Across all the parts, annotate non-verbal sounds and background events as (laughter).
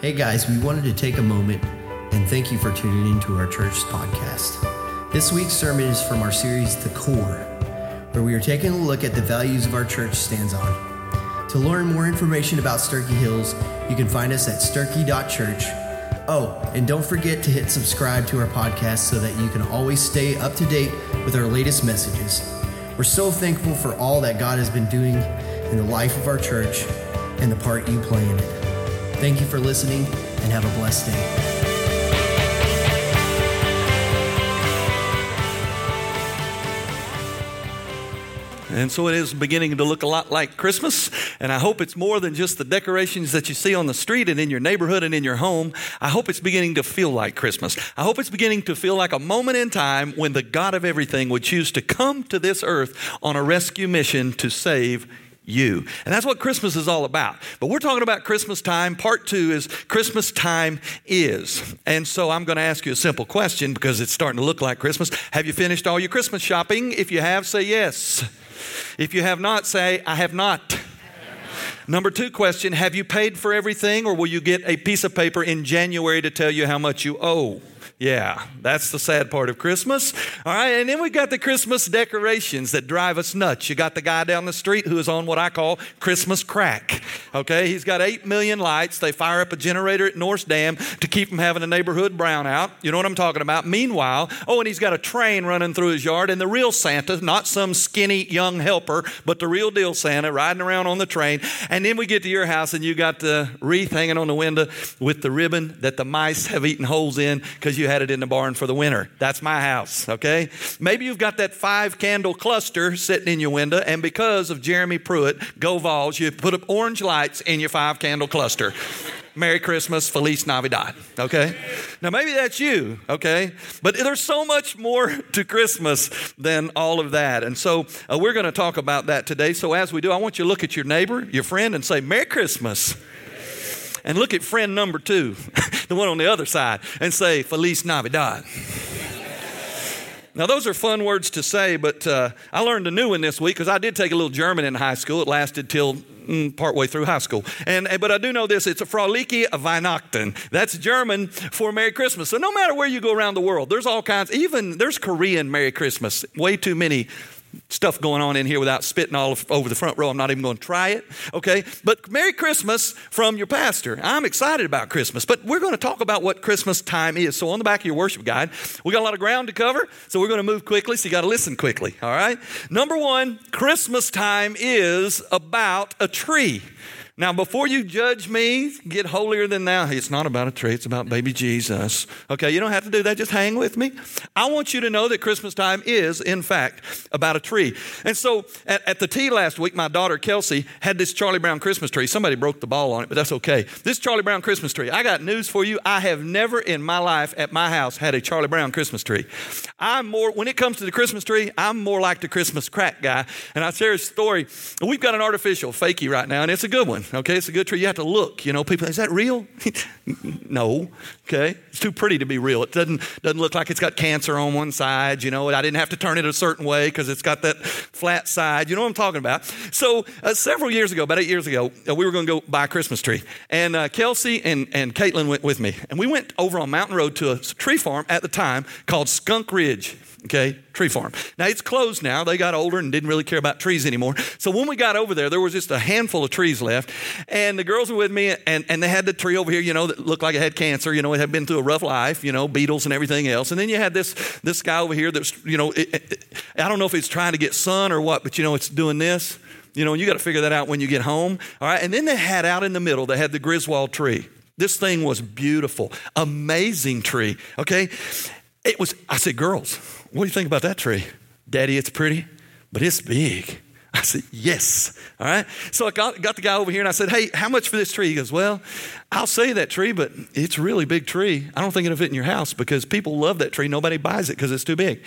Hey guys, we wanted to take a moment and thank you for tuning into our church's podcast. This week's sermon is from our series, The Core, where we are taking a look at the values of our church stands on. To learn more information about Sterchi Hills, you can find us at sterchi.church. Oh, and don't forget to hit subscribe to our podcast so that you can always stay up to date with our latest messages. We're so thankful for all that God has been doing in the life of our church and the part you play in it. Thank you for listening and have a blessed day. And so it is beginning to look a lot like Christmas. And I hope it's more than just the decorations that you see on the street and in your neighborhood and in your home. I hope it's beginning to feel like Christmas. I hope it's beginning to feel like a moment in time when the God of everything would choose to come to this earth on a rescue mission to save you. And that's what Christmas is all about. But we're talking about Christmas time. Part two is Christmas time is. And so I'm going to ask you a simple question because it's starting to look like Christmas. Have you finished all your Christmas shopping? If you have, say yes. If you have not, say, I have not. Number two question Have you paid for everything, or will you get a piece of paper in January to tell you how much you owe? Yeah, that's the sad part of Christmas. All right, and then we got the Christmas decorations that drive us nuts. You got the guy down the street who is on what I call Christmas crack. Okay, he's got 8 million lights. They fire up a generator at Norris Dam to keep from having a neighborhood brownout. You know what I'm talking about? Meanwhile, oh, and he's got a train running through his yard, and the real Santa, not some skinny young helper, but the real deal Santa riding around on the train. And then we get to your house, and you got the wreath hanging on the window with the ribbon that the mice have eaten holes in because you had it in the barn for the winter. That's my house, okay? Maybe you've got that five candle cluster sitting in your window, and because of Jeremy Pruitt, go Vols, you put up orange lights in your five candle cluster. Merry Christmas, Feliz Navidad, okay? Now, maybe that's you, okay? But there's so much more (laughs) to Christmas than all of that. And so uh, we're going to talk about that today. So, as we do, I want you to look at your neighbor, your friend, and say, Merry Christmas. And look at friend number two, (laughs) the one on the other side, and say, Feliz Navidad. Now, those are fun words to say, but uh, I learned a new one this week because I did take a little German in high school. It lasted till mm, partway through high school. And, but I do know this it's a Fröhliche Weihnachten. That's German for Merry Christmas. So no matter where you go around the world, there's all kinds, even there's Korean Merry Christmas. Way too many stuff going on in here without spitting all over the front row. I'm not even going to try it. Okay? But Merry Christmas from your pastor. I'm excited about Christmas, but we're going to talk about what Christmas time is. So on the back of your worship guide, we got a lot of ground to cover, so we're going to move quickly, so you got to listen quickly. All right? Number one, Christmas time is about a tree. Now, before you judge me, get holier than thou. It's not about a tree, it's about baby Jesus. Okay, you don't have to do that, just hang with me. I want you to know that Christmas time is, in fact, about a tree. And so at, at the tea last week, my daughter Kelsey had this Charlie Brown Christmas tree. Somebody broke the ball on it, but that's okay. This Charlie Brown Christmas tree. I got news for you. I have never in my life at my house had a Charlie Brown Christmas tree. I'm more, when it comes to the Christmas tree, I'm more like the Christmas crack guy. And I share a story. We've got an artificial fakie right now, and it's a good one. Okay, it's a good tree. You have to look. You know, people, is that real? (laughs) no. Okay, it's too pretty to be real. It doesn't doesn't look like it's got cancer on one side. You know, I didn't have to turn it a certain way because it's got that flat side. You know what I'm talking about? So uh, several years ago, about eight years ago, uh, we were going to go buy a Christmas tree, and uh, Kelsey and and Caitlin went with me, and we went over on Mountain Road to a tree farm at the time called Skunk Ridge okay, tree farm. Now it's closed now. They got older and didn't really care about trees anymore. So when we got over there, there was just a handful of trees left. And the girls were with me, and, and they had the tree over here, you know, that looked like it had cancer. You know, it had been through a rough life, you know, beetles and everything else. And then you had this, this guy over here that's, you know, it, it, I don't know if it's trying to get sun or what, but, you know, it's doing this. You know, and you got to figure that out when you get home. All right. And then they had out in the middle, they had the Griswold tree. This thing was beautiful, amazing tree. Okay. It was, I said, girls, what do you think about that tree? Daddy, it's pretty, but it's big. (laughs) I said, Yes. All right. So I got, got the guy over here and I said, Hey, how much for this tree? He goes, Well, I'll say that tree, but it's a really big tree. I don't think it'll fit in your house because people love that tree. Nobody buys it because it's too big.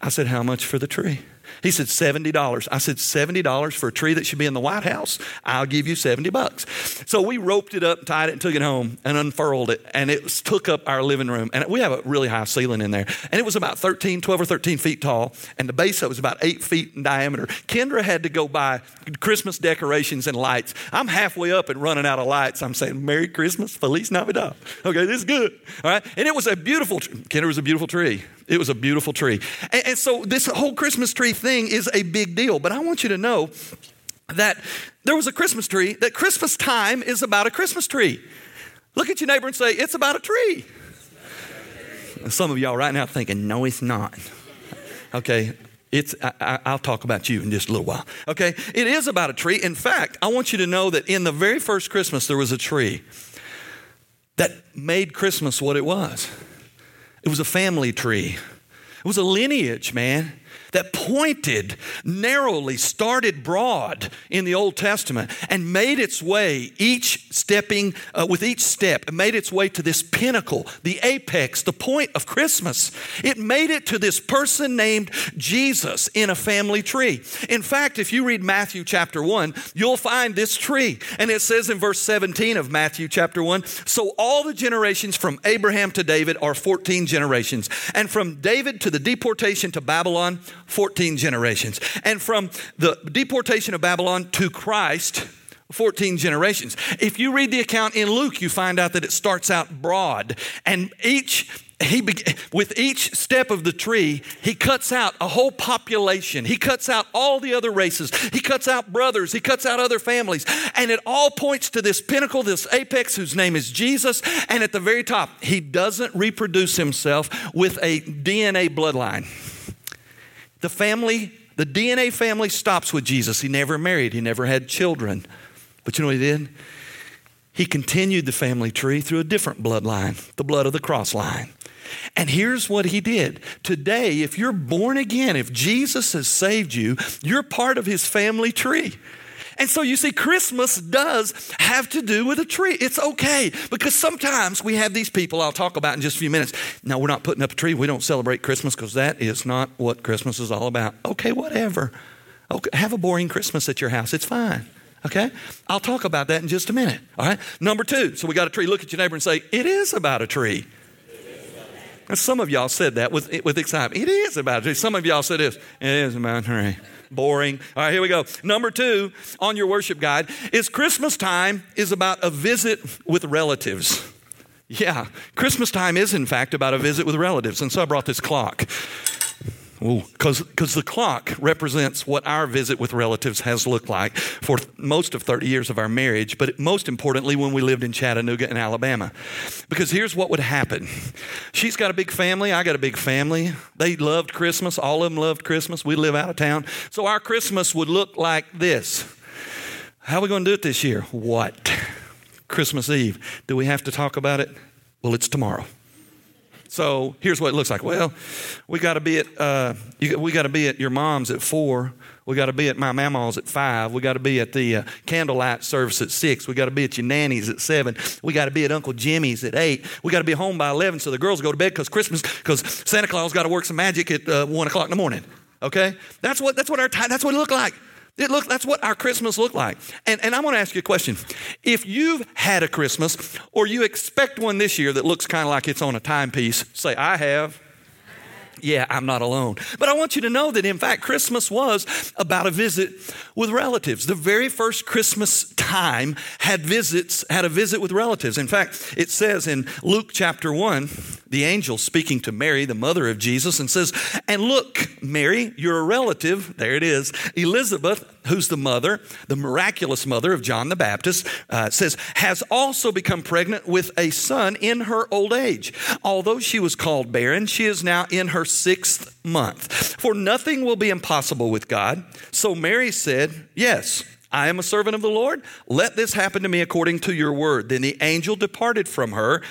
I said, How much for the tree? He said, $70. I said, $70 for a tree that should be in the White House? I'll give you 70 bucks. So we roped it up, tied it, and took it home and unfurled it. And it took up our living room. And we have a really high ceiling in there. And it was about 13, 12 or 13 feet tall. And the base of it was about eight feet in diameter. Kendra had to go buy Christmas decorations and lights. I'm halfway up and running out of lights. I'm saying, Merry Christmas, Feliz Navidad. Okay, this is good. All right. And it was a beautiful, Kendra was a beautiful tree. It was a beautiful tree. And, and so this whole Christmas tree thing is a big deal. But I want you to know that there was a Christmas tree, that Christmas time is about a Christmas tree. Look at your neighbor and say, It's about a tree. Some of y'all right now thinking, No, it's not. Okay, it's, I, will talk about you in just a little while. Okay, it is about a tree. In fact, I want you to know that in the very first Christmas, there was a tree that made Christmas what it was. It was a family tree. It was a lineage, man that pointed narrowly, started broad in the Old Testament, and made its way, each stepping, uh, with each step, it made its way to this pinnacle, the apex, the point of Christmas. It made it to this person named Jesus in a family tree. In fact, if you read Matthew chapter 1, you'll find this tree. And it says in verse 17 of Matthew chapter 1 So all the generations from Abraham to David are 14 generations, and from David to the deportation to Babylon, 14 generations. And from the deportation of Babylon to Christ, 14 generations. If you read the account in Luke, you find out that it starts out broad, and each he with each step of the tree, he cuts out a whole population. He cuts out all the other races. He cuts out brothers. He cuts out other families. And it all points to this pinnacle, this apex whose name is Jesus. And at the very top, he doesn't reproduce himself with a DNA bloodline. The family, the DNA family stops with Jesus. He never married, he never had children. But you know what he did? He continued the family tree through a different bloodline, the blood of the cross line. And here's what he did. Today, if you're born again, if Jesus has saved you, you're part of his family tree. And so you see, Christmas does have to do with a tree. It's okay because sometimes we have these people I'll talk about in just a few minutes. No, we're not putting up a tree. We don't celebrate Christmas because that is not what Christmas is all about. Okay, whatever. Okay, have a boring Christmas at your house. It's fine. Okay? I'll talk about that in just a minute. All right? Number two. So we got a tree. Look at your neighbor and say, It is about a tree. And some of y'all said that with, with excitement. It is about a tree. Some of y'all said this. It is about a tree boring. All right, here we go. Number two on your worship guide is Christmas time is about a visit with relatives. Yeah, Christmas time is, in fact, about a visit with relatives. And so I brought this clock. Because the clock represents what our visit with relatives has looked like for most of 30 years of our marriage, but most importantly, when we lived in Chattanooga in Alabama. Because here's what would happen she's got a big family, I got a big family. They loved Christmas, all of them loved Christmas. We live out of town. So our Christmas would look like this. How are we going to do it this year? What? Christmas Eve. Do we have to talk about it? Well, it's tomorrow. So here's what it looks like. Well, we got to be at uh, you, we got to be at your mom's at four. We got to be at my mama's at five. We got to be at the uh, candlelight service at six. We got to be at your nanny's at seven. We got to be at Uncle Jimmy's at eight. We got to be home by eleven so the girls go to bed because Christmas because Santa Claus got to work some magic at uh, one o'clock in the morning. Okay, that's what that's what our that's what it looked like. It look, that's what our Christmas looked like. And, and I want to ask you a question. If you've had a Christmas or you expect one this year that looks kind of like it's on a timepiece, say, I have. Yeah, I'm not alone. But I want you to know that, in fact, Christmas was about a visit with relatives. The very first Christmas time had visits, had a visit with relatives. In fact, it says in Luke chapter 1, the angel speaking to Mary, the mother of Jesus, and says, And look, Mary, you're a relative, there it is, Elizabeth, who's the mother, the miraculous mother of John the Baptist, uh, says, has also become pregnant with a son in her old age. Although she was called barren, she is now in her sixth month. For nothing will be impossible with God. So Mary said, Yes. I am a servant of the Lord. Let this happen to me according to your word. Then the angel departed from her.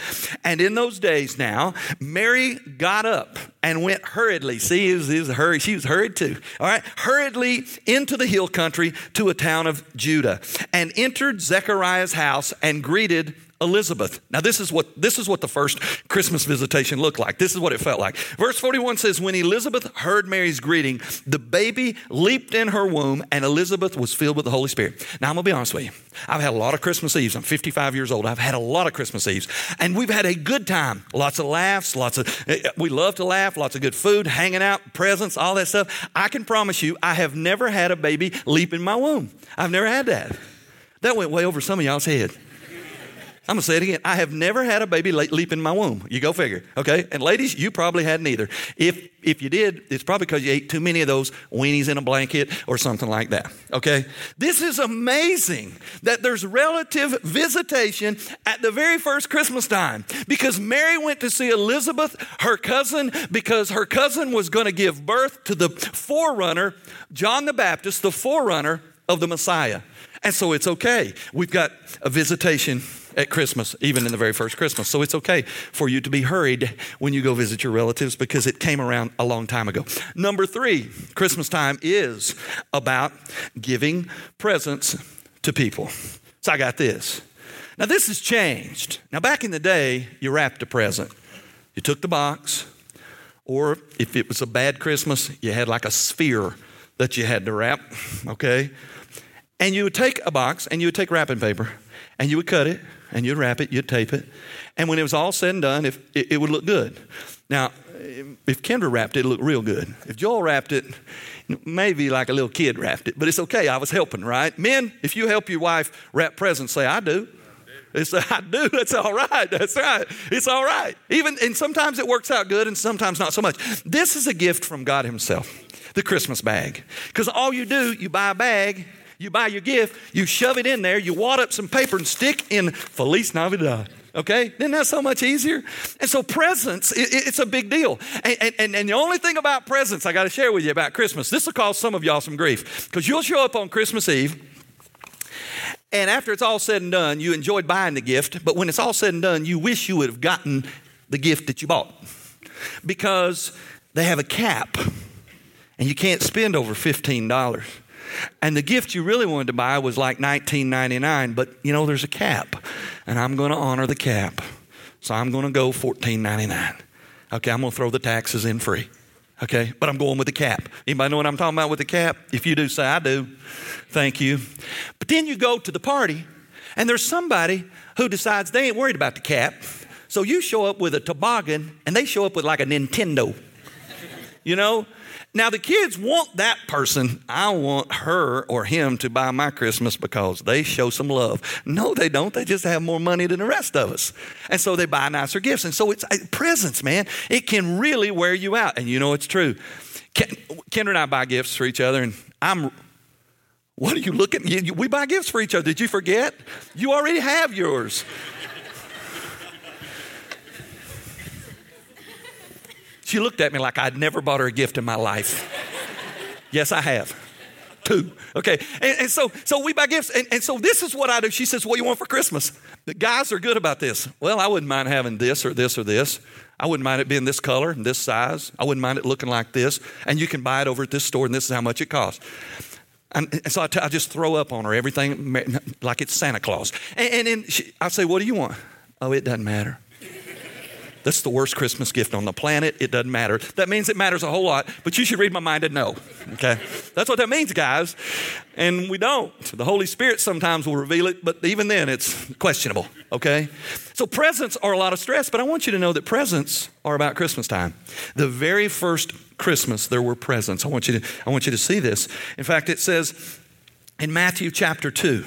And in those days now, Mary got up and went hurriedly. See, it was, it was hurry. She was hurried too. All right. Hurriedly into the hill country to a town of Judah and entered Zechariah's house and greeted Elizabeth. Now this is what this is what the first Christmas visitation looked like. This is what it felt like. Verse 41 says when Elizabeth heard Mary's greeting, the baby leaped in her womb and Elizabeth was filled with the Holy Spirit. Now I'm to be honest with you. I've had a lot of Christmas Eves. I'm 55 years old. I've had a lot of Christmas Eves and we've had a good time. Lots of laughs, lots of eh, we love to laugh, lots of good food, hanging out, presents, all that stuff. I can promise you I have never had a baby leap in my womb. I've never had that. That went way over some of y'all's head. I'm gonna say it again. I have never had a baby leap in my womb. You go figure. Okay, and ladies, you probably hadn't either. If if you did, it's probably because you ate too many of those weenies in a blanket or something like that. Okay, this is amazing that there's relative visitation at the very first Christmas time because Mary went to see Elizabeth, her cousin, because her cousin was going to give birth to the forerunner, John the Baptist, the forerunner of the Messiah. And so it's okay. We've got a visitation at Christmas, even in the very first Christmas. So it's okay for you to be hurried when you go visit your relatives because it came around a long time ago. Number three, Christmas time is about giving presents to people. So I got this. Now, this has changed. Now, back in the day, you wrapped a present. You took the box, or if it was a bad Christmas, you had like a sphere that you had to wrap, okay? And you would take a box and you would take wrapping paper and you would cut it and you'd wrap it, you'd tape it. And when it was all said and done, if, it, it would look good. Now, if Kendra wrapped it, it looked real good. If Joel wrapped it, maybe like a little kid wrapped it, but it's okay. I was helping, right? Men, if you help your wife wrap presents, say, I do. It's (laughs) I do. That's all right. That's right. It's all right. Even and sometimes it works out good, and sometimes not so much. This is a gift from God Himself, the Christmas bag. Because all you do, you buy a bag you buy your gift, you shove it in there, you wad up some paper and stick in Feliz Navidad. Okay? Isn't that so much easier? And so, presents, it, it's a big deal. And, and, and the only thing about presents I got to share with you about Christmas, this will cause some of y'all some grief because you'll show up on Christmas Eve. And after it's all said and done, you enjoyed buying the gift, but when it's all said and done, you wish you would have gotten the gift that you bought because they have a cap and you can't spend over $15. And the gift you really wanted to buy was like $19.99, but you know, there's a cap, and I'm going to honor the cap. So I'm going to go $14.99. Okay, I'm going to throw the taxes in free. Okay, but I'm going with the cap. Anybody know what I'm talking about with the cap? If you do, say I do. Thank you. But then you go to the party, and there's somebody who decides they ain't worried about the cap. So you show up with a toboggan, and they show up with like a Nintendo. You know, now, the kids want that person. I want her or him to buy my Christmas because they show some love. No, they don't. They just have more money than the rest of us. And so they buy nicer gifts. And so it's uh, presents, man. It can really wear you out. And you know it's true. Kendra and I buy gifts for each other, and I'm what are you looking? We buy gifts for each other. Did you forget? You already have yours. She looked at me like I'd never bought her a gift in my life. yes, I have. Two. Okay. And, and, so so we buy gifts. And, and so this is what I do. She says, What do you want for Christmas? The guys are good about this. Well, I wouldn't mind having this or this or this. I wouldn't mind it being this color and this size. I wouldn't mind it looking like this. And you can buy it over at this store, and this is how much it costs. And, so I, t- I just throw up on her everything like it's Santa Claus. And, and then she, I say, What do you want? Oh, it doesn't matter. That's the worst Christmas gift on the planet. It doesn't matter. That means it matters a whole lot, but you should read my mind and know. Okay? That's what that means, guys. And we don't. The Holy Spirit sometimes will reveal it, but even then it's questionable. Okay? So presents are a lot of stress, but I want you to know that presents are about Christmas time. The very first Christmas there were presents. I want you to I want you to see this. In fact, it says in Matthew chapter 2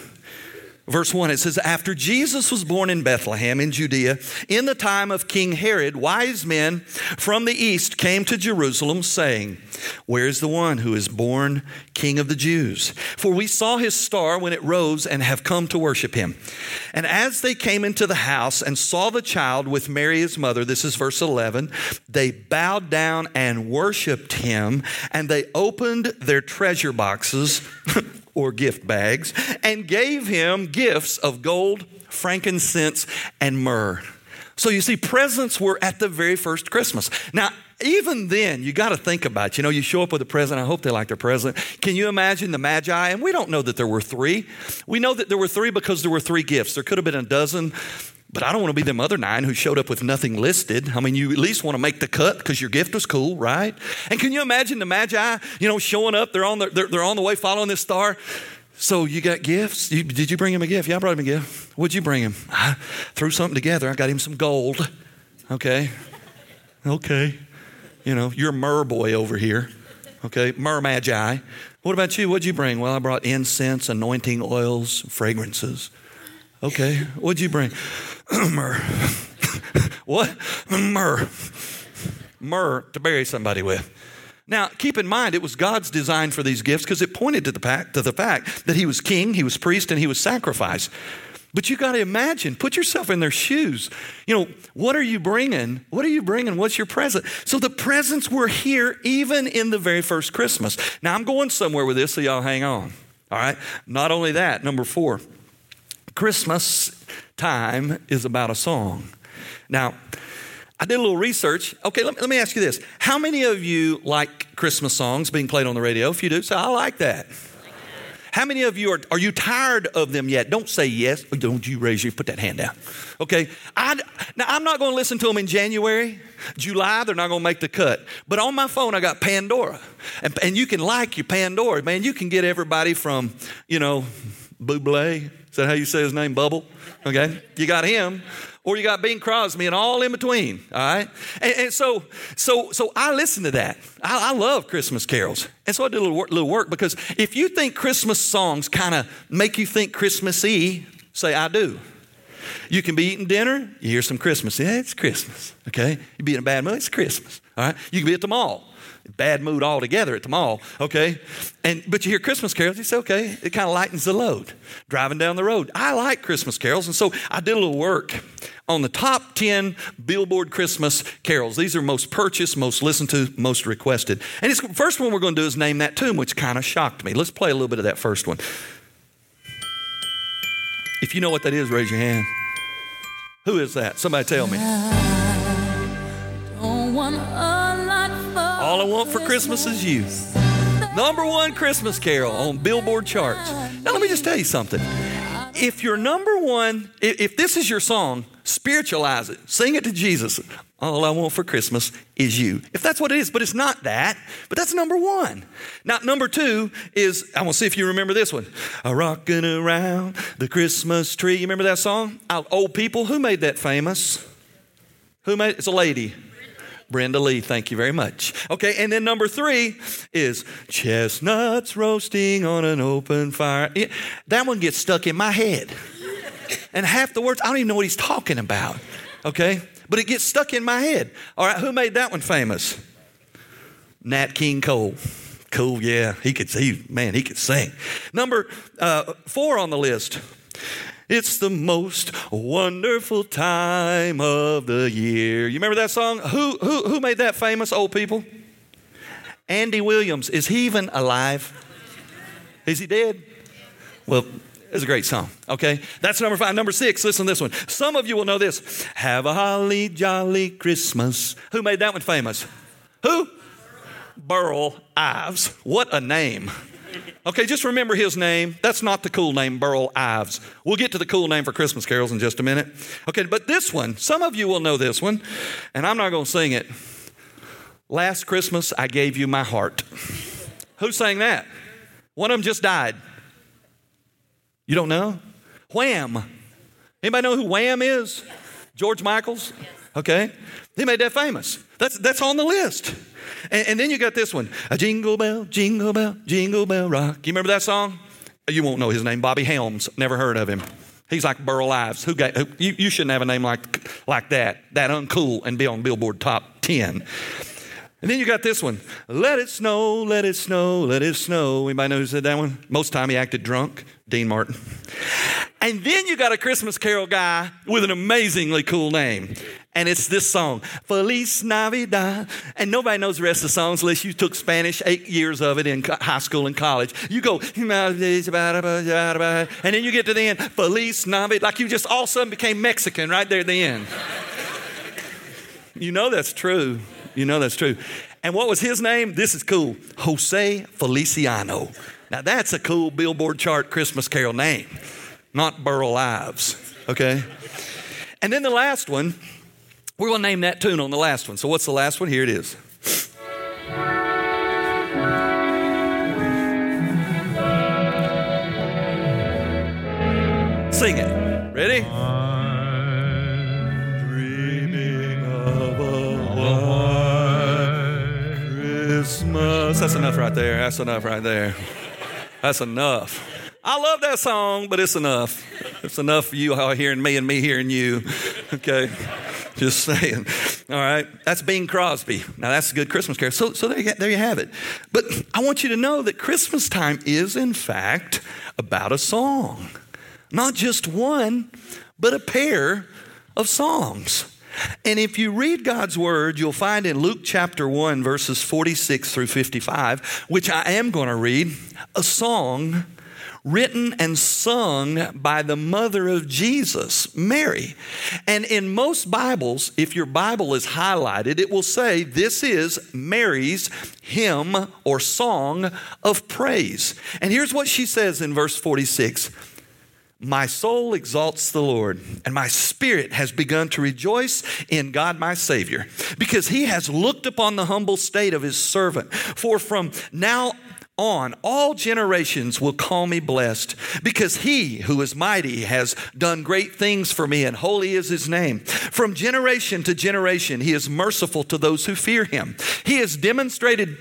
verse 1, it says, After Jesus was born in Bethlehem in Judea, in the time of King Herod, wise men from the east came to Jerusalem, saying, Where's the one who is born King of the Jews? For we saw his star when it rose and have come to worship him. And as they came into the house and saw the child with Mary his mother, this is verse 11, they bowed down and worshiped him, and they opened their treasure boxes. Or gift bags and gave him gifts of gold, frankincense, and myrrh. So you see, presents were at the very first Christmas. Now, even then, you got to think about it. You know, you show up with a present. I hope they like their present. Can you imagine the Magi? And we don't know that there were three. We know that there were three because there were three gifts. There could have been a dozen But I don't want to be them other nine who showed up with nothing listed. I mean, you at least want to make the cut because your gift was cool, right? And can you imagine the Magi, you know, showing up? They're on the, they're, they're on the way following this star. So you got gifts? You, did you bring him a gift? Yeah, I brought him a gift. What'd you bring him? I threw something together. I got him some gold. Okay. Okay. You know, you're a myrrh boy over here. Okay. Myrrh magi. What about you? What'd you bring? Well, I brought incense, anointing oils, fragrances. Okay. What'd you bring? (coughs) myrrh. (coughs) what? Myrrh. Myrrh to bury somebody with. Now, keep in mind, it was God's design for these gifts because it pointed to the, fact, to the fact that he was king, he was priest, and he was sacrifice. But you got to imagine, put yourself in their shoes. You know, what are you bringing? What are you bringing? What's your present? So the presents were here even in the very first Christmas. Now, I'm going somewhere with this, so y'all hang on. All right? Not only that, number four, Christmas time is about a song. Now, I did a little research. Okay, let me, let me ask you this. How many of you like Christmas songs being played on the radio? If you do, so I like that. How many of you are, are you tired of them yet? Don't say yes. Oh, don't you raise your, put that hand down. Okay. I, now, I'm not going to listen to them in January. July, they're not going to make the cut. But on my phone, I got Pandora. And, and you can like your Pandora. Man, you can get everybody from, you know, Bublé. Is that how you say his name? Bubble? Okay. You got him or you got Bing Crosby and all in between. All right, and, and so so so I listen to that. I, I, love Christmas carols, and so I did a little work, little work because if you think Christmas songs kind of make you think Christmassy, say I do. You can be eating dinner, you hear some Christmas. Yeah, it's Christmas. Okay, you be in a bad mood, it's Christmas. All right, you can be at the mall bad mood altogether at the mall, okay? And but you hear Christmas carols, you say, okay, it kind of lightens the load. Driving down the road. I like Christmas carols, and so I did a little work on the top 10 Billboard Christmas carols. These are most purchased, most listened to, most requested. And the first one we're going to do is name that tune, which kind of shocked me. Let's play a little bit of that first one. If you know what that is, raise your hand. Who is that? Somebody tell me. All I want for Christmas is you. Number one Christmas carol on Billboard charts. Now, let me just tell you something. If you're number one, if this is your song, spiritualize it. Sing it to Jesus. All I want for Christmas is you. If that's what it is, but it's not that, but that's number one. Now, number two is, I want to see if you remember this one. A rocking around the Christmas tree. You remember that song? Old people. Who made that famous? Who made? It's a lady. Brenda Lee, thank you very much. Okay, and then number three is chestnuts roasting on an open fire. that one gets stuck in my head. And half the words, I don't even know what he's talking about. Okay, but it gets stuck in my head. All right, who made that one famous? Nat King Cole. Cool, yeah, he could. He man, he could sing. Number uh, four on the list it's the most wonderful time of the year. You remember that song? Who, who, who made that famous, old people? Andy Williams. Is he even alive? Is he dead? Well, it's a great song. Okay, that's number five. Number six, listen to this one. Some of you will know this. Have a holly jolly Christmas. Who made that one famous? Who? Burl Ives. What a name. Okay, just remember his name. That's not the cool name, Burl Ives. We'll get to the cool name for Christmas carols in just a minute. Okay, but this one, some of you will know this one, and I'm not going to sing it. Last Christmas, I gave you my heart. Who sang that? One of them just died. You don't know? Wham. Anybody know who Wham is? George Michaels? Okay. He made that famous. That's, that's on the list. And, and then you got this one a jingle bell, jingle bell, jingle bell rock. You remember that song? You won't know his name, Bobby Helms. Never heard of him. He's like Burl Ives. Who got, who, you, you shouldn't have a name like, like that, that uncool, and be on Billboard Top 10. And then you got this one. Let it snow, let it snow, let it snow. Anybody know who said that one? Most time he acted drunk. Dean Martin. And then you got a Christmas Carol guy with an amazingly cool name. And it's this song, Feliz Navidad. And nobody knows the rest of the songs unless you took Spanish, eight years of it in high school and college. You go, and then you get to the end, Feliz Navidad, like you just all of a sudden became Mexican right there at the end. you know that's true. You know that's true. And what was his name? This is cool Jose Feliciano. Now, that's a cool Billboard chart Christmas carol name, not Burl Ives, okay? And then the last one, we're going to name that tune on the last one. So, what's the last one? Here it is. Sing it. Ready? Dreaming of a Christmas. That's enough right there. That's enough right there. That's enough. I love that song, but it's enough. It's enough for you all hearing me and me hearing you. Okay? (laughs) Just saying. All right. That's Bing Crosby. Now, that's a good Christmas carol. So, so there, you, there you have it. But I want you to know that Christmas time is, in fact, about a song. Not just one, but a pair of songs. And if you read God's word, you'll find in Luke chapter 1, verses 46 through 55, which I am going to read, a song written and sung by the mother of Jesus, Mary. And in most Bibles, if your Bible is highlighted, it will say this is Mary's hymn or song of praise. And here's what she says in verse 46. My soul exalts the Lord, and my spirit has begun to rejoice in God my Savior, because he has looked upon the humble state of his servant. For from now on, all generations will call me blessed, because he who is mighty has done great things for me, and holy is his name. From generation to generation, he is merciful to those who fear him. He has demonstrated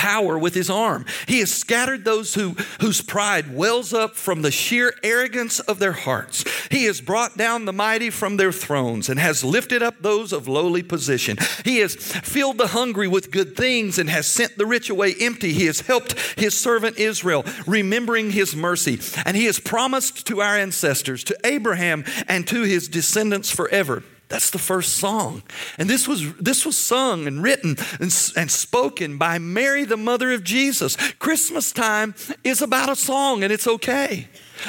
power with his arm. He has scattered those who, whose pride wells up from the sheer arrogance of their hearts. He has brought down the mighty from their thrones and has lifted up those of lowly position. He has filled the hungry with good things and has sent the rich away empty. He has helped his servant Israel, remembering his mercy. And he has promised to our ancestors, to Abraham, and to his descendants forever that's the first song. And this was, this was sung and written and, and spoken by Mary, the mother of Jesus. Christmas time is about a song, and it's okay.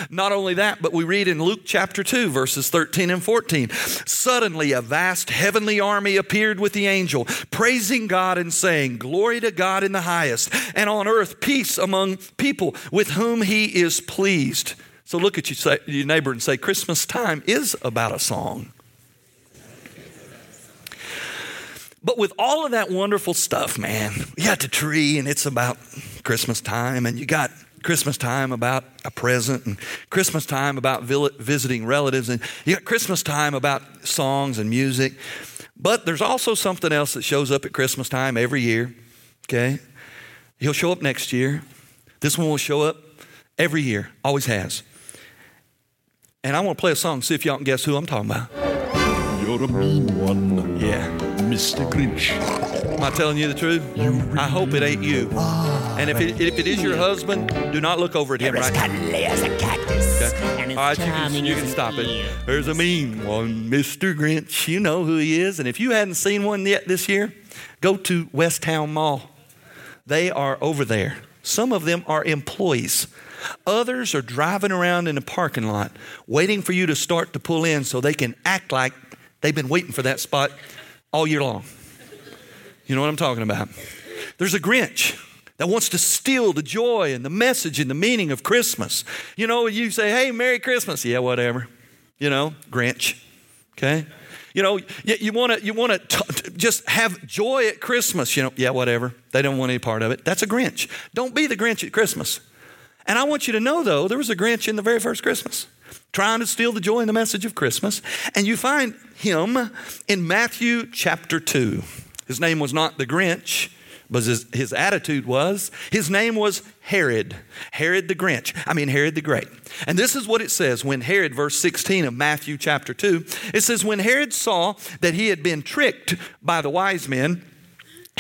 Not only that, but we read in Luke chapter 2, verses 13 and 14. Suddenly, a vast heavenly army appeared with the angel, praising God and saying, Glory to God in the highest, and on earth peace among people with whom he is pleased. So look at your neighbor and say, Christmas time is about a song. But with all of that wonderful stuff, man, you got the tree and it's about Christmas time, and you got Christmas time about a present, and Christmas time about visiting relatives, and you got Christmas time about songs and music. But there's also something else that shows up at Christmas time every year, okay? He'll show up next year. This one will show up every year, always has. And I want to play a song, see if y'all can guess who I'm talking about. You're a mean one. Yeah. Mr. Grinch. Am I telling you the truth? You really I hope it ain't you. and if it, if it is your husband, do not look over at him right cuddly as a cactus. Okay. And All right, you can, you can stop it. There's a mean one, Mr. Grinch. You know who he is. And if you hadn't seen one yet this year, go to West Town Mall. They are over there. Some of them are employees. Others are driving around in the parking lot waiting for you to start to pull in so they can act like they've been waiting for that spot all year long. You know what I'm talking about? There's a Grinch that wants to steal the joy and the message and the meaning of Christmas. You know, you say, hey, Merry Christmas. Yeah, whatever. You know, Grinch. Okay? You know, you, want to you want to just have joy at Christmas. You know, yeah, whatever. They don't want any part of it. That's a Grinch. Don't be the Grinch at Christmas. And I want you to know, though, there was a Grinch in the very first Christmas trying to steal the joy and the message of Christmas. And you find him in Matthew chapter 2. His name was not the Grinch, but his, his attitude was. His name was Herod. Herod the Grinch. I mean, Herod the Great. And this is what it says when Herod, verse 16 of Matthew chapter 2, it says, When Herod saw that he had been tricked by the wise men,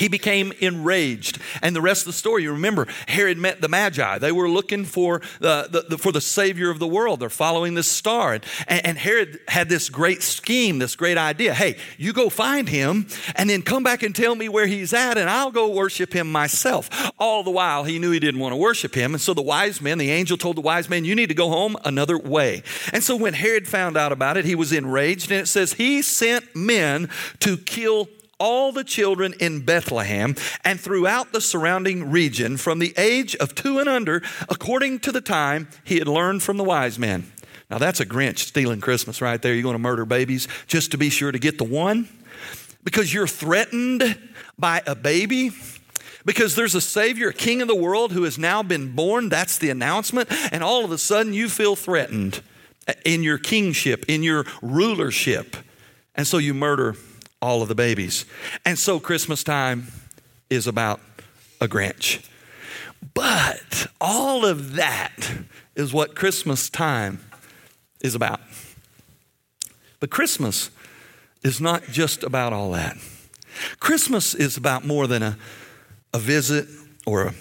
he became enraged. And the rest of the story, you remember, Herod met the Magi. They were looking for the, the, the for the Savior of the world. They're following this star. And, and Herod had this great scheme, this great idea. Hey, you go find him and then come back and tell me where he's at, and I'll go worship him myself. All the while, he knew he didn't want to worship him. And so the wise men, the angel told the wise men, You need to go home another way. And so when Herod found out about it, he was enraged. And it says, He sent men to kill all the children in Bethlehem and throughout the surrounding region from the age of two and under, according to the time he had learned from the wise men. Now, that's a Grinch stealing Christmas right there. You're going to murder babies just to be sure to get the one because you're threatened by a baby. Because there's a Savior, a King of the world who has now been born. That's the announcement. And all of a sudden, you feel threatened in your kingship, in your rulership. And so you murder all of the babies. And so Christmas time is about a Grinch. But all of that is what Christmas time is about. But Christmas is not just about all that. Christmas is about more than a, a visit or a,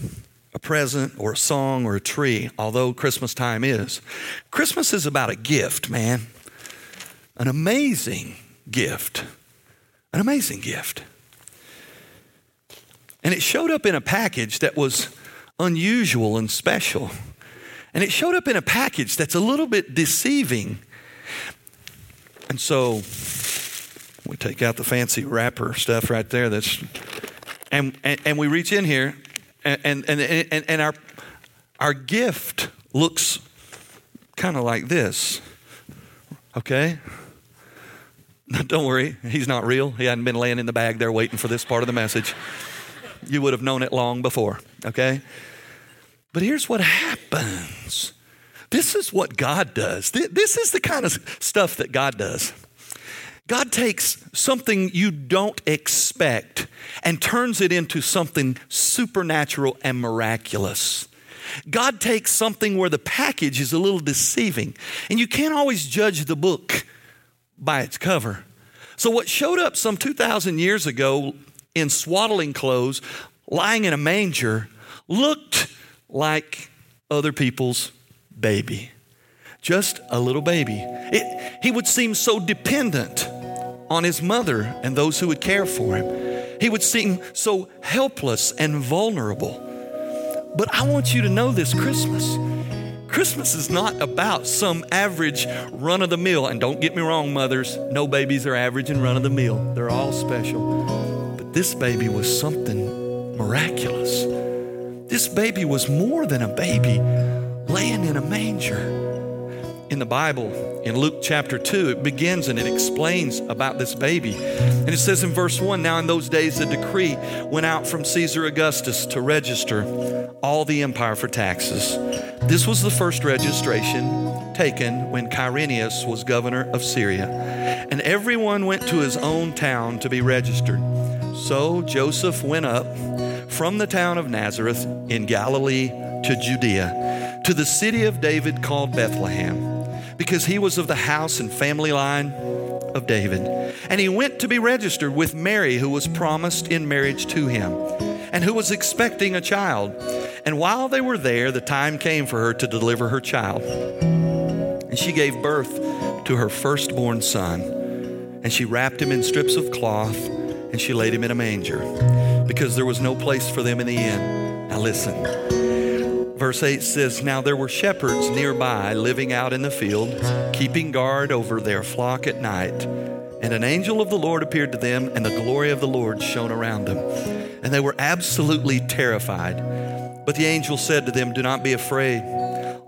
a present or a song or a tree, although Christmas time is. Christmas is about a gift, man. An amazing gift. An amazing gift. And it showed up in a package that was unusual and special. And it showed up in a package that's a little bit deceiving. And so we take out the fancy wrapper stuff right there that's and and, and we reach in here and and and, and, and our our gift looks kind of like this. Okay? (laughs) Don't worry, he's not real. He hadn't been laying in the bag there waiting for this part of the message. You would have known it long before, okay? But here's what happens this is what God does. This is the kind of stuff that God does. God takes something you don't expect and turns it into something supernatural and miraculous. God takes something where the package is a little deceiving, and you can't always judge the book by its cover. So, what showed up some 2,000 years ago in swaddling clothes, lying in a manger, looked like other people's baby. Just a little baby. It, he would seem so dependent on his mother and those who would care for him. He would seem so helpless and vulnerable. But I want you to know this Christmas. Christmas is not about some average run of the mill. And don't get me wrong, mothers, no babies are average and run of the mill. They're all special. But this baby was something miraculous. This baby was more than a baby laying in a manger. In the Bible, in Luke chapter 2, it begins and it explains about this baby. And it says in verse 1 Now in those days, a decree went out from Caesar Augustus to register all the empire for taxes. This was the first registration taken when Quirinius was governor of Syria. And everyone went to his own town to be registered. So Joseph went up from the town of Nazareth in Galilee to Judea, to the city of David called Bethlehem, because he was of the house and family line of David. And he went to be registered with Mary, who was promised in marriage to him, and who was expecting a child. And while they were there, the time came for her to deliver her child. And she gave birth to her firstborn son. And she wrapped him in strips of cloth, and she laid him in a manger because there was no place for them in the inn. Now, listen. Verse 8 says, Now there were shepherds nearby living out in the field, keeping guard over their flock at night. And an angel of the Lord appeared to them, and the glory of the Lord shone around them. And they were absolutely terrified. But the angel said to them, Do not be afraid.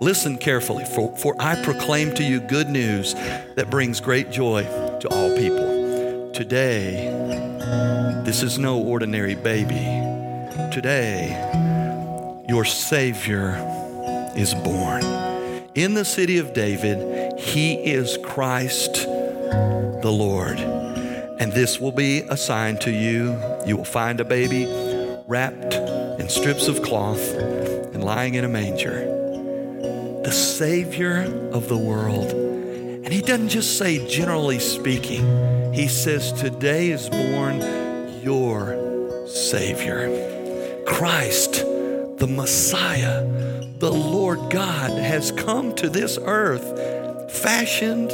Listen carefully, for, for I proclaim to you good news that brings great joy to all people. Today, this is no ordinary baby. Today, your Savior is born. In the city of David, He is Christ the Lord. And this will be a sign to you. You will find a baby wrapped in strips of cloth and lying in a manger. The Savior of the world. And He doesn't just say, generally speaking, He says, Today is born your Savior. Christ, the Messiah, the Lord God, has come to this earth fashioned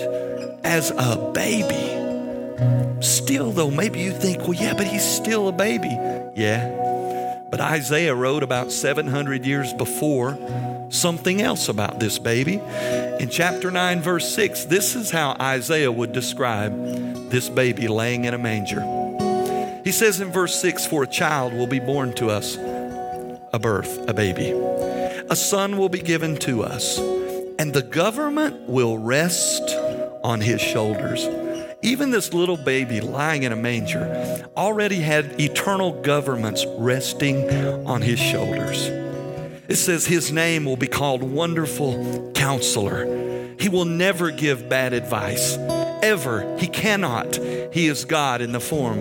as a baby. Still, though, maybe you think, well, yeah, but he's still a baby. Yeah. But Isaiah wrote about 700 years before something else about this baby. In chapter 9, verse 6, this is how Isaiah would describe this baby laying in a manger. He says in verse 6 For a child will be born to us, a birth, a baby. A son will be given to us, and the government will rest on his shoulders. Even this little baby lying in a manger already had eternal governments resting on his shoulders. It says his name will be called Wonderful Counselor. He will never give bad advice, ever. He cannot. He is God in the form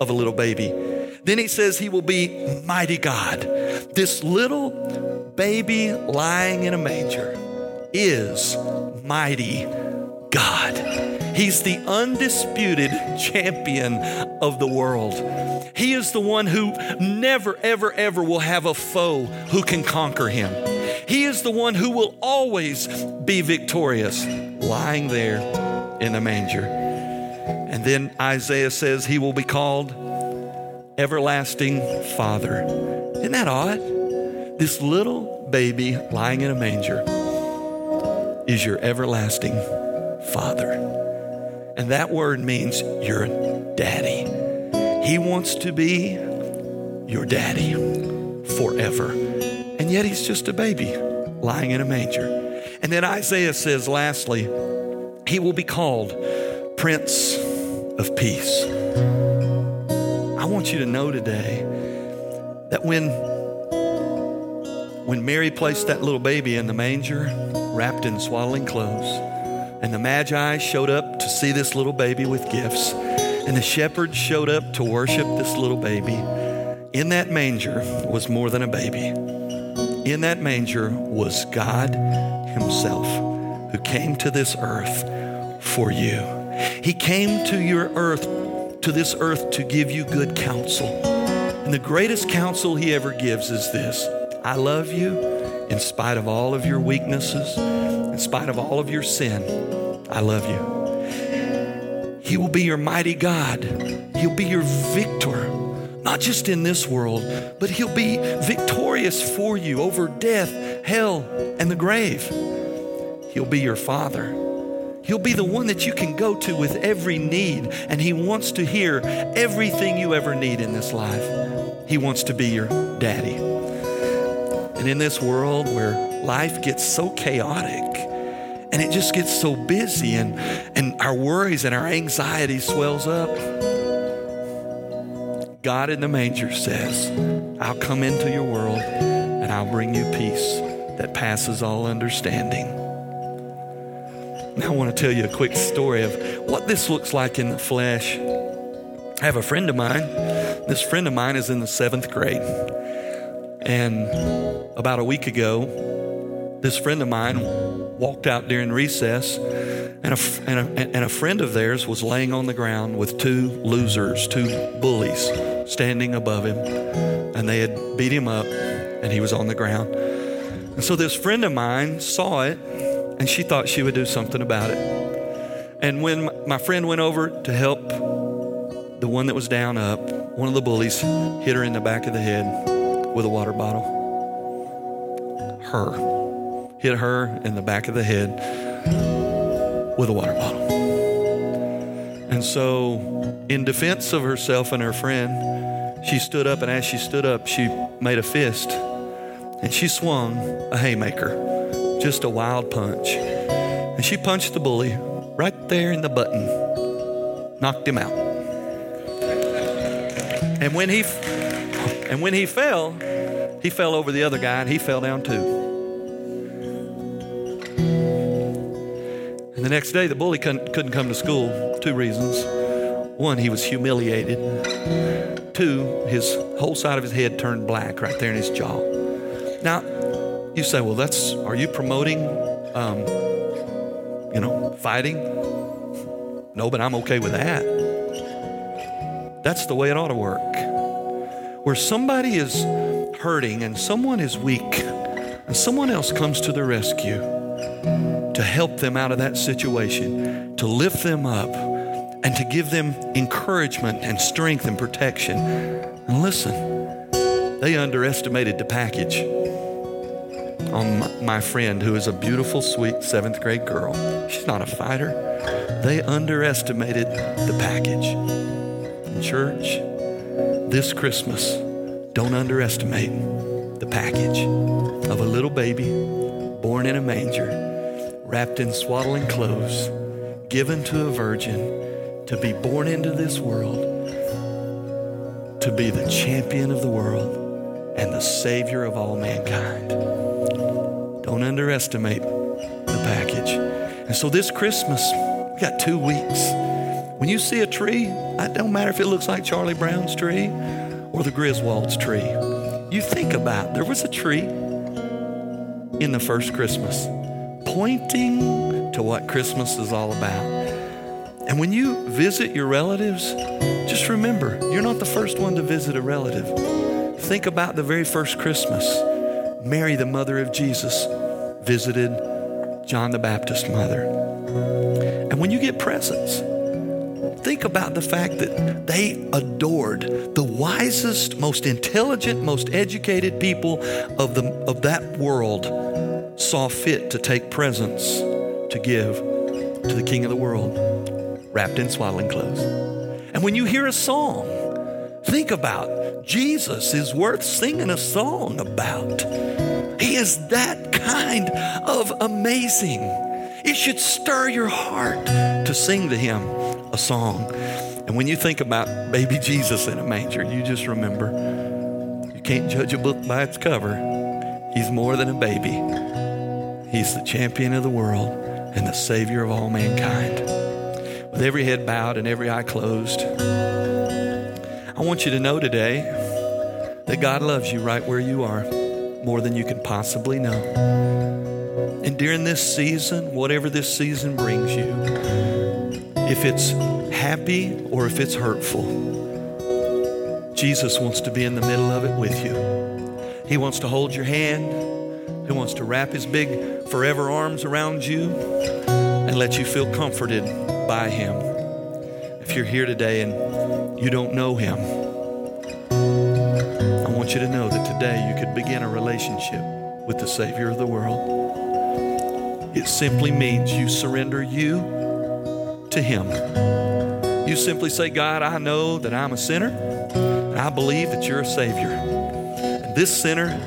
of a little baby. Then he says he will be Mighty God. This little baby lying in a manger is Mighty God. He's the undisputed champion of the world. He is the one who never, ever, ever will have a foe who can conquer him. He is the one who will always be victorious, lying there in the manger. And then Isaiah says he will be called Everlasting Father. Isn't that odd? This little baby lying in a manger is your everlasting Father. And that word means your daddy. He wants to be your daddy forever. And yet he's just a baby lying in a manger. And then Isaiah says, lastly, he will be called Prince of Peace. Want you to know today that when when Mary placed that little baby in the manger, wrapped in swaddling clothes, and the Magi showed up to see this little baby with gifts. And the shepherds showed up to worship this little baby. In that manger was more than a baby. In that manger was God Himself who came to this earth for you. He came to your earth, to this earth, to give you good counsel. And the greatest counsel He ever gives is this I love you in spite of all of your weaknesses in spite of all of your sin, I love you. He will be your mighty God. He'll be your victor, not just in this world, but He'll be victorious for you over death, hell, and the grave. He'll be your Father. He'll be the one that you can go to with every need, and He wants to hear everything you ever need in this life. He wants to be your daddy. And in this world where life gets so chaotic, and it just gets so busy and, and our worries and our anxiety swells up. God in the manger says, I'll come into your world and I'll bring you peace that passes all understanding. Now, I want to tell you a quick story of what this looks like in the flesh. I have a friend of mine. This friend of mine is in the seventh grade. And about a week ago, this friend of mine walked out during recess, and a, and, a, and a friend of theirs was laying on the ground with two losers, two bullies, standing above him. And they had beat him up, and he was on the ground. And so this friend of mine saw it, and she thought she would do something about it. And when my friend went over to help the one that was down up, one of the bullies hit her in the back of the head with a water bottle. Her hit her in the back of the head with a water bottle. And so, in defense of herself and her friend, she stood up, and as she stood up, she made a fist and she swung a haymaker, just a wild punch. And she punched the bully right there in the button, knocked him out. And when he and when he fell, he fell over the other guy and he fell down too. And the next day, the bully couldn't, come to school. Two reasons. One, he was humiliated. Two, his whole side of his head turned black right there in his jaw. Now, you say, well, that's, are you promoting, um, you know, fighting? No, but I'm okay with that. That's the way it ought to work. Where somebody is hurting and someone is weak, and someone else comes to the rescue to help them out of that situation, to lift them up, and to give them encouragement and strength and protection. And listen, they underestimated the package on my friend who is a beautiful, sweet seventh grade girl. She's not a fighter. They underestimated the package. In church, this Christmas, don't underestimate the package of a little baby born in a manger wrapped in swaddling clothes, given to a virgin to be born into this world, to be the champion of the world and the savior of all mankind. Don't underestimate the package. And so this Christmas, we got two weeks. When you see a tree, it don't matter if it looks like Charlie Brown's tree or the Griswold's tree. You think about there was a tree in the first Christmas, pointing to what Christmas is all about. And when you visit your relatives, just remember, you're not the first one to visit a relative. Think about the very first Christmas. Mary, the mother of Jesus, visited John the Baptist's mother. And when you get presents, think about the fact that they adored the wisest, most intelligent, most educated people of, the, of that world saw fit to take presents to give to the King of the world, wrapped in swaddling clothes. And when you hear a song, think about Jesus is worth singing a song about. He is that kind of amazing. It should stir your heart to sing to Him a song. And when you think about baby Jesus in a manger, you just remember you can't judge a book by its cover. He's more than a baby, He's the champion of the world and the Savior of all mankind. With every head bowed and every eye closed, I want you to know today that God loves you right where you are more than you can possibly know. And during this season, whatever this season brings you, if it's happy or if it's hurtful, Jesus wants to be in the middle of it with you. He wants to hold your hand. He wants to wrap his big forever arms around you and let you feel comforted by him. If you're here today and you don't know him, I want you to know that today you could begin a relationship with the Savior of the world. It simply means you surrender you to Him. You simply say, God, I know that I'm a sinner, and I believe that you're a Savior. And this sinner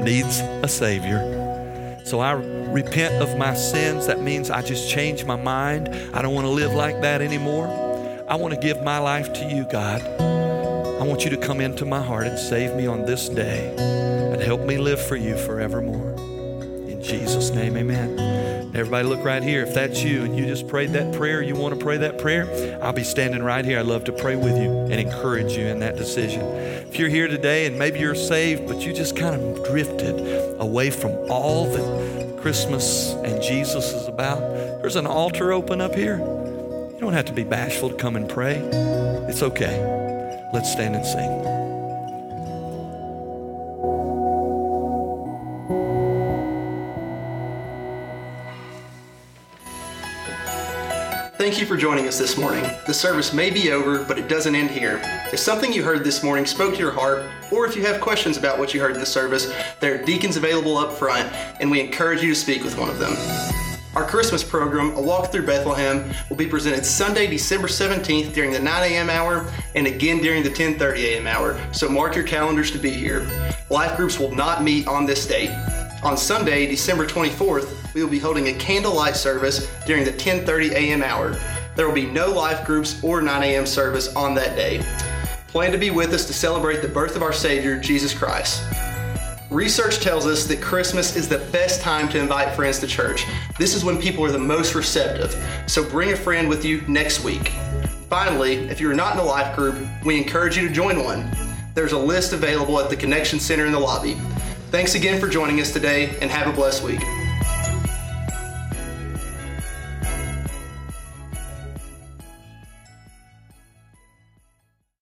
(laughs) needs a Savior. So I repent of my sins. That means I just change my mind. I don't want to live like that anymore. I want to give my life to you, God. I want you to come into my heart and save me on this day and help me live for you forevermore. In Jesus' name, amen. Everybody, look right here. If that's you and you just prayed that prayer, you want to pray that prayer, I'll be standing right here. I'd love to pray with you and encourage you in that decision. If you're here today and maybe you're saved, but you just kind of drifted away from all that Christmas and Jesus is about, there's an altar open up here. You don't have to be bashful to come and pray. It's okay. Let's stand and sing. Thank you for joining us this morning. The service may be over, but it doesn't end here. If something you heard this morning spoke to your heart, or if you have questions about what you heard in the service, there are deacons available up front, and we encourage you to speak with one of them. Our Christmas program, A Walk Through Bethlehem, will be presented Sunday, December 17th during the 9 a.m. hour and again during the 10:30 a.m. hour. So mark your calendars to be here. Life groups will not meet on this date. On Sunday, December 24th, we will be holding a candlelight service during the 10:30 a.m. hour. There will be no life groups or 9 a.m. service on that day. Plan to be with us to celebrate the birth of our Savior, Jesus Christ. Research tells us that Christmas is the best time to invite friends to church. This is when people are the most receptive. So bring a friend with you next week. Finally, if you're not in a life group, we encourage you to join one. There's a list available at the Connection Center in the lobby. Thanks again for joining us today and have a blessed week.